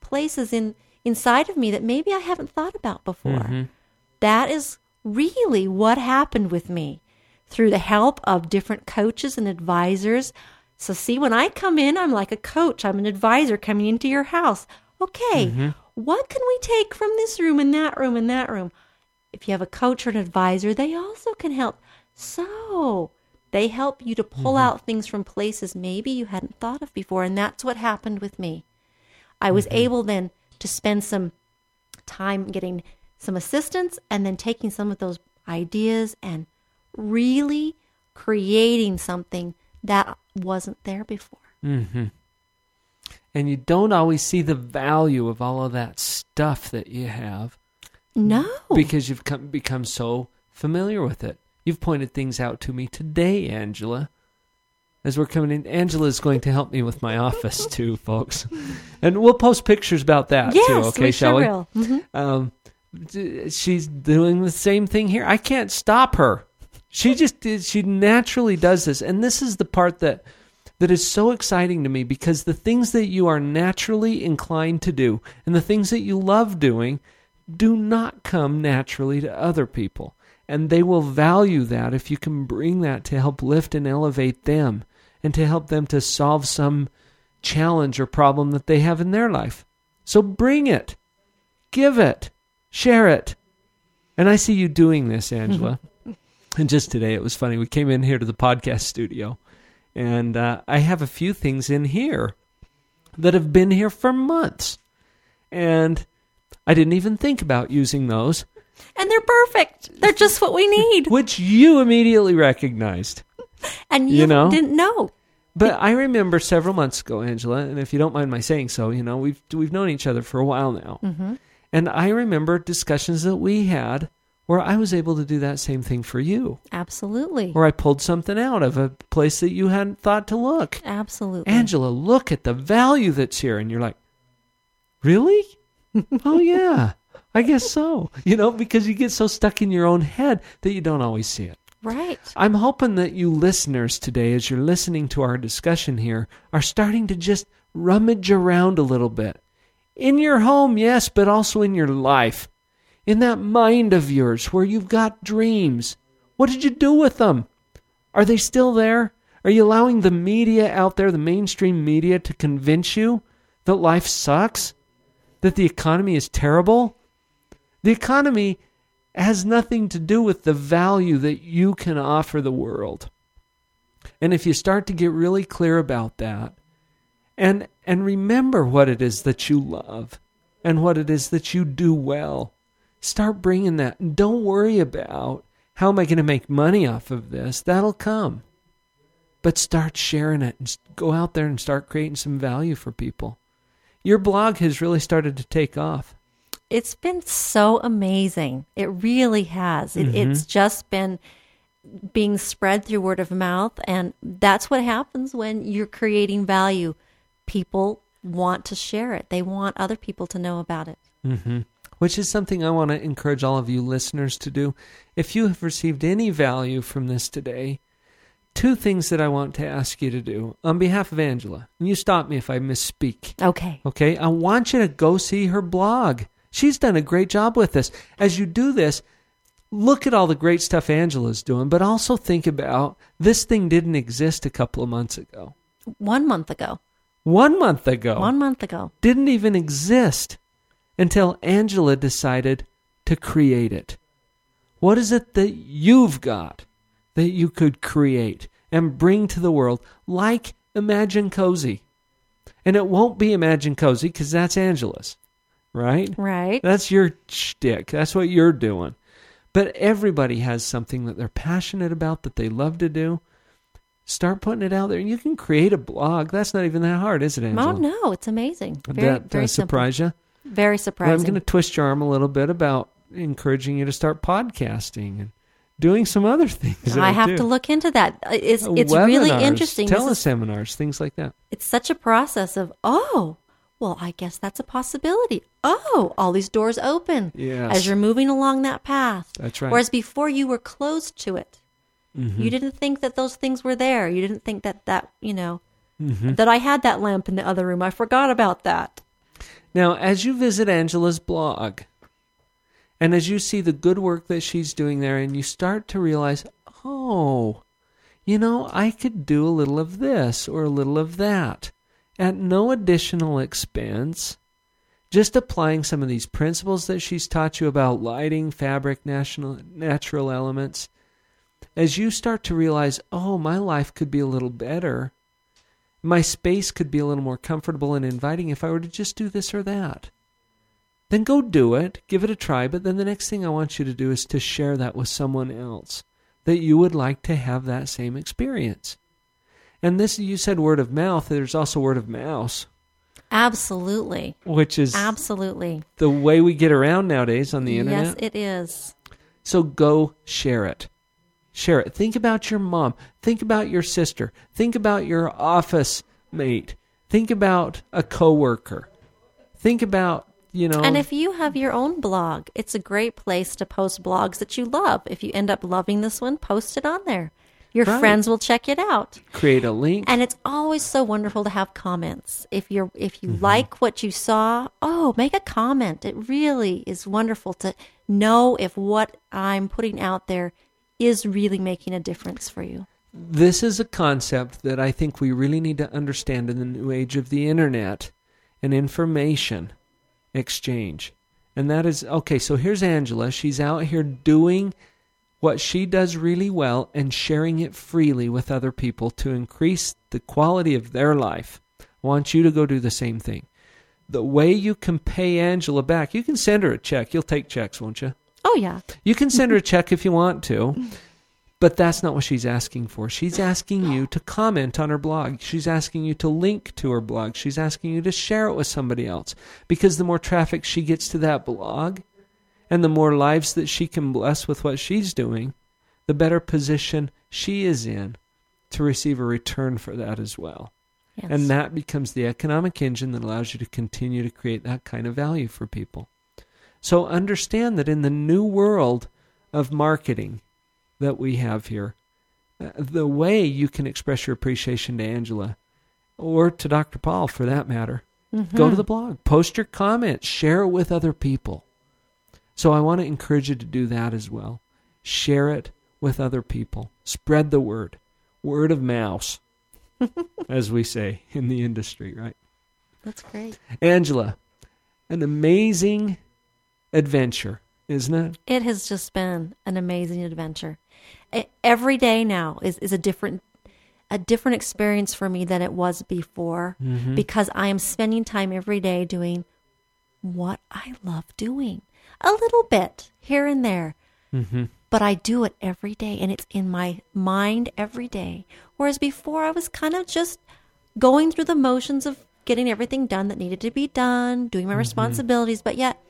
places in inside of me that maybe I haven't thought about before? Mm-hmm. That is really what happened with me through the help of different coaches and advisors. So, see, when I come in, I'm like a coach, I'm an advisor coming into your house. Okay, mm-hmm. what can we take from this room and that room and that room? If you have a coach or an advisor, they also can help. So, they help you to pull mm-hmm. out things from places maybe you hadn't thought of before. And that's what happened with me. I was mm-hmm. able then to spend some time getting some assistance and then taking some of those ideas and really creating something that wasn't there before. Mm-hmm. and you don't always see the value of all of that stuff that you have No. because you've come, become so familiar with it. You've pointed things out to me today, Angela. As we're coming in, Angela is going to help me with my office too, folks, and we'll post pictures about that yes, too. Okay, we shall sure we? Mhm. Um, she's doing the same thing here. I can't stop her. She just she naturally does this, and this is the part that that is so exciting to me because the things that you are naturally inclined to do and the things that you love doing do not come naturally to other people. And they will value that if you can bring that to help lift and elevate them and to help them to solve some challenge or problem that they have in their life. So bring it, give it, share it. And I see you doing this, Angela. and just today, it was funny. We came in here to the podcast studio, and uh, I have a few things in here that have been here for months. And I didn't even think about using those, And they're perfect. They're just what we need. which you immediately recognized. And you, You know? didn't know. But I remember several months ago, Angela, and if you don't mind my saying so, you know, we've we've known each other for a while now. hmm And I remember discussions that we had where I was able to do that same thing for you. Absolutely. Where I pulled something out of a place that you hadn't thought to look. Absolutely. Angela, look at the value that's here. And you're like, really? Oh, yeah, I guess so. You know, because you get so stuck in your own head that you don't always see it. Right. I'm hoping that you listeners today, as you're listening to our discussion here, are starting to just rummage around a little bit. In your home, yes, but also in your life. In that mind of yours where you've got dreams. What did you do with them? Are they still there? Are you allowing the media out there, the mainstream media, to convince you that life sucks? That the economy is terrible? The economy has nothing to do with the value that you can offer the world. And if you start to get really clear about that and and remember what it is that you love and what it is that you do well, start bringing that. Don't worry about how am I going to make money off of this? That'll come. But start sharing it and go out there and start creating some value for people. Your blog has really started to take off. It's been so amazing. It really has. It, Mhm. It's just been being spread through word of mouth. And that's what happens when you're creating value. People want to share it, they want other people to know about it. hmm Which is something I want to encourage all of you listeners to do. If you have received any value from this today, two things that I want to ask you to do on behalf of Angela. And you stop me if I misspeak. Okay. Okay. I want you to go see her blog. She's done a great job with this. As you do this, look at all the great stuff Angela's doing, but also think about this thing didn't exist a couple of months ago. One month ago. One month ago One month ago. didn't even exist until Angela decided to create it. What is it that you've got that you could create and bring to the world like Imagine Cozy? And it won't be Imagine Cozy because that's Angela's, right? Right. That's your shtick. That's what you're doing. But everybody has something that they're passionate about that they love to do. Start putting it out there, and you can create a blog. That's not even that hard, is it, Angela? Oh, no. It's amazing. Very, that uh, very simple. surprise you? Very Well, surprising. I'm going to twist your arm a little bit about encouraging you to start podcasting and doing some other things. I have to look into that. It's it's really interesting. Teleseminars, things like that. it's such a process of oh, well, I guess that's a possibility. Oh, all these doors open Yes. as you're moving along that path. That's right. Whereas before you were closed to it. Mhm. You didn't think that those things were there. You didn't think that that you know Mhm. that I had that lamp in the other room. I forgot about that. Now, as you visit Angela's blog, and as you see the good work that she's doing there, and you start to realize, oh, you know, I could do a little of this or a little of that at no additional expense. Just applying some of these principles that she's taught you about lighting, fabric, national, natural elements. As you start to realize, oh, my life could be a little better, my space could be a little more comfortable and inviting if I were to just do this or that. Then go do it, give it a try, but then the next thing I want you to do is to share that with someone else that you would like to have that same experience. And this, you said word of mouth, there's also word of mouse, Absolutely. which is Absolutely. the way we get around nowadays on the internet. Yes, it is. So go share it. Share it. Think about your mom. Think about your sister. Think about your office mate. Think about a coworker. Think about, you know, And if you have your own blog, it's a great place to post blogs that you love. If you end up loving this one, post it on there. Your Right. friends will check it out. Create a link. And it's always so wonderful to have comments. If you're if you Mm-hmm. like what you saw, oh, make a comment. It really is wonderful to know if what I'm putting out there is really making a difference for you. this is a concept that I think we really need to understand in the new age of the internet and information exchange. And that is okay, so here's Angela. She's out here doing what she does really well and sharing it freely with other people to increase the quality of their life. I want you to go do the same thing. The way you can pay Angela back, you can send her a check. You'll take checks, won't you? Oh yeah. You can send her a check if you want to, but that's not what she's asking for. She's asking you to comment on her blog. She's asking you to link to her blog. She's asking you to share it with somebody else. Because the more traffic she gets to that blog and the more lives that she can bless with what she's doing, the better position she is in to receive a return for that as well. Yes. And that becomes the economic engine that allows you to continue to create that kind of value for people. So understand that in the new world of marketing that we have here, uh, the way you can express your appreciation to Angela or to Dr. Paul for that matter, go to the blog, post your comments, share it with other people. So I want to encourage you to do that as well. Share it with other people. Spread the word. Word of mouse, as we say in the industry, right? That's great. Angela, an amazing adventure, isn't it? It has just been an amazing adventure. Every day now is, is a different a different experience for me than it was before Mhm. because I am spending time every day doing what I love doing. A little bit here and there, Mm-hmm. but I do it every day and it's in my mind every day. Whereas before I was kind of just going through the motions of getting everything done that needed to be done, doing my responsibilities, but yet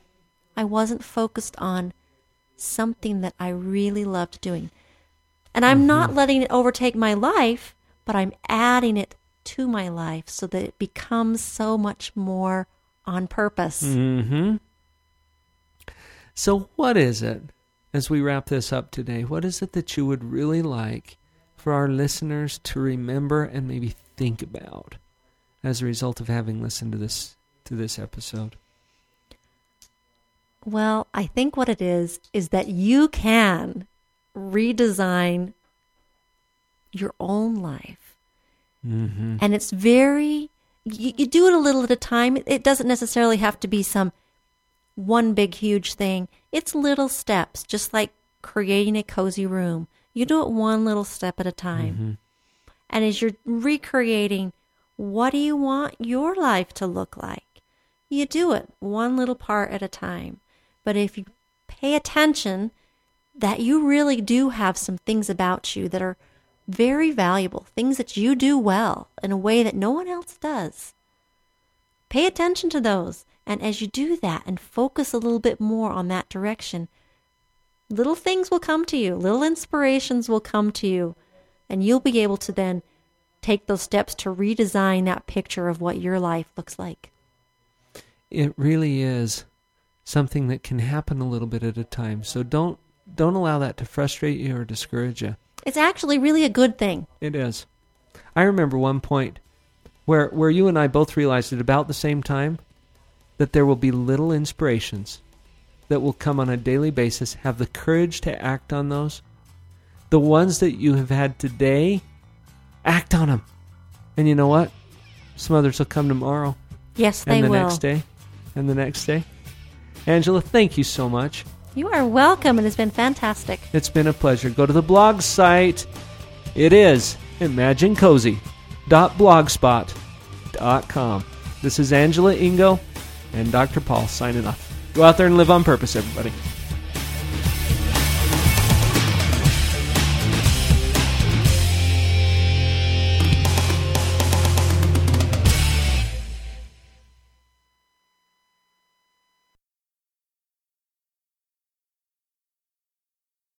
I wasn't focused on something that I really loved doing. And I'm not letting it overtake my life, but I'm adding it to my life so that it becomes so much more on purpose. Mm-hmm. So, what is it, as we wrap this up today, what is it that you would really like for our listeners to remember and maybe think about as a result of having listened to this to this episode? Well, I think what it is is that you can redesign your own life. Mm-hmm. And it's very, you, you do it a little at a time. It, doesn't necessarily have to be some one big, huge thing. It's little steps, just like creating a cozy room. You do it one little step at a time. Mm-hmm. And as you're recreating, what do you want your life to look like? You do it one little part at a time. But if you pay attention, that you really do have some things about you that are very valuable, things that you do well in a way that no one else does. Pay attention to those. And as you do that and focus a little bit more on that direction, little things will come to you, little inspirations will come to you, and you'll be able to then take those steps to redesign that picture of what your life looks like. It really is something that can happen a little bit at a time. So don't don't allow that to frustrate you or discourage you. It's actually really a good thing. It is. I remember one point where where you and I both realized at about the same time that there will be little inspirations that will come on a daily basis. Have the courage to act on those. The ones that you have had today, act on them. And you know what? Some others will come tomorrow. Yes, they will. and the will. next day. And the next day. Angela, thank you so much. You are welcome. And It has been fantastic. It's been a pleasure. Go to the blog site. It is imaginecozy.blogspot.com. This is Angela Ingo and Dr. Paul signing off. Go out there and live on purpose, everybody.